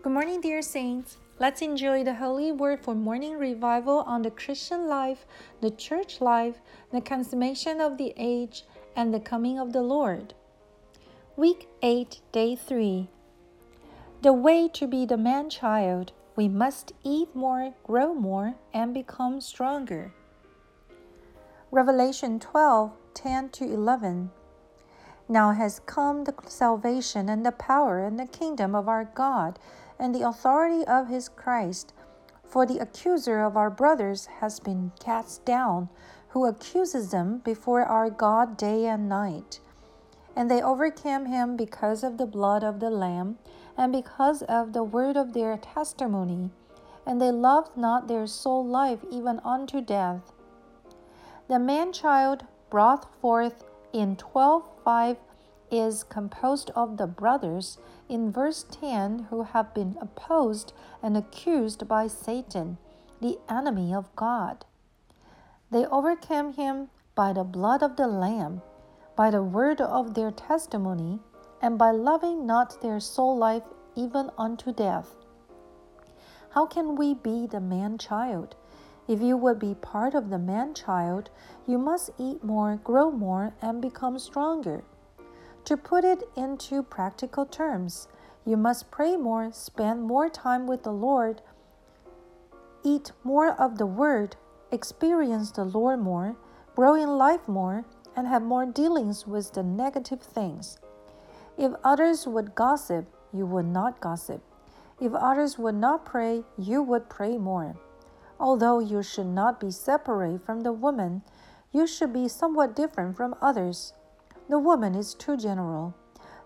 Good morning, dear saints. Let's enjoy the holy word for morning revival on the Christian life, the church life, the consummation of the age, and the coming of the Lord. Week 8, Day 3. The way to be the man child, we must eat more, grow more, and become stronger. Revelation 12, 10 to 11. Now has come the salvation and the power and the kingdom of our God and the authority of his Christ. For the accuser of our brothers has been cast down, who accuses them before our God day and night. And they overcame him because of the blood of the Lamb, and because of the word of their testimony, and they loved not their soul life even unto death. The man child brought forth in 12:5 is composed of the brothers in verse 10 who have been opposed and accused by Satan, the enemy of God. They overcame him by the blood of the Lamb, by the word of their testimony, and by loving not their soul life even unto death. How can we be the man child? If you would be part of the man child, you must eat more, grow more, and become stronger. To put it into practical terms, you must pray more, spend more time with the Lord, eat more of the Word, experience the Lord more, grow in life more, and have more dealings with the negative things. If others would gossip, you would not gossip. If others would not pray, you would pray more. Although you should not be separate from the woman, you should be somewhat different from others. The woman is too general.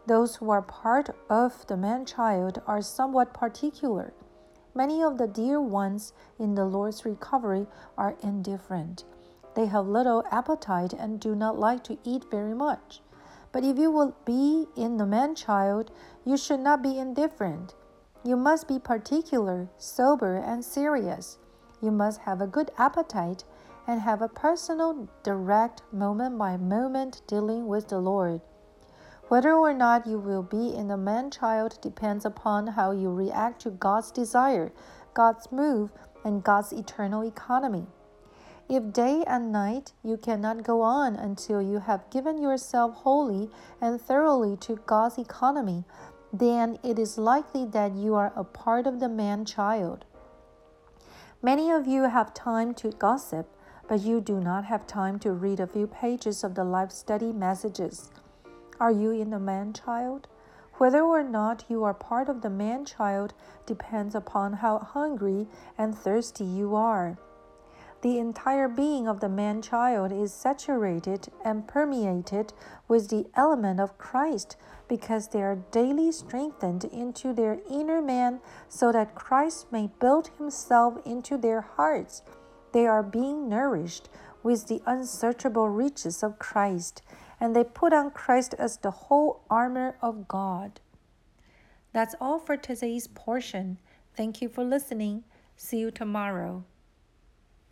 Those who are part of the man child are somewhat particular. Many of the dear ones in the Lord's recovery are indifferent. They have little appetite and do not like to eat very much. But if you will be in the man child, you should not be indifferent. You must be particular, sober, and serious. You must have a good appetite and have a personal, direct, moment by moment dealing with the Lord. Whether or not you will be in the man child depends upon how you react to God's desire, God's move, and God's eternal economy. If day and night you cannot go on until you have given yourself wholly and thoroughly to God's economy, then it is likely that you are a part of the man child. Many of you have time to gossip but you do not have time to read a few pages of the life study messages. Are you in the man child? Whether or not you are part of the man child depends upon how hungry and thirsty you are. The entire being of the man child is saturated and permeated with the element of Christ because they are daily strengthened into their inner man so that Christ may build himself into their hearts they are being nourished with the unsearchable riches of Christ, and they put on Christ as the whole armor of God. That's all for today's portion. Thank you for listening. See you tomorrow.